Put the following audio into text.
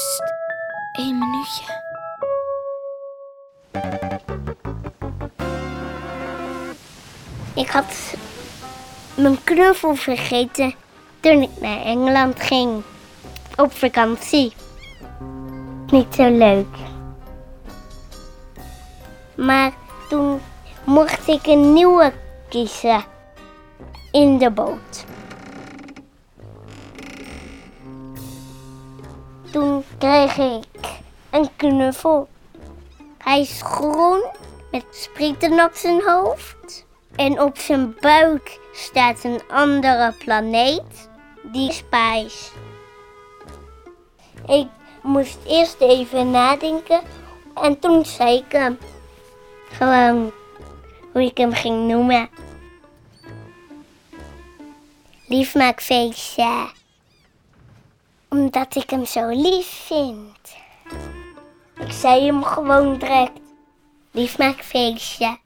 Psst, één minuutje. Ik had mijn knuffel vergeten toen ik naar Engeland ging. Op vakantie. Niet zo leuk. Maar toen mocht ik een nieuwe kiezen in de boot. Toen kreeg ik een knuffel. Hij is groen met sprieten op zijn hoofd. En op zijn buik staat een andere planeet. Die is. Ik moest eerst even nadenken. En toen zei ik hem. Gewoon hoe ik hem ging noemen. Liefmaakfeestje. Omdat ik hem zo lief vind. Ik zei hem gewoon direct. Liefmaakfeestje.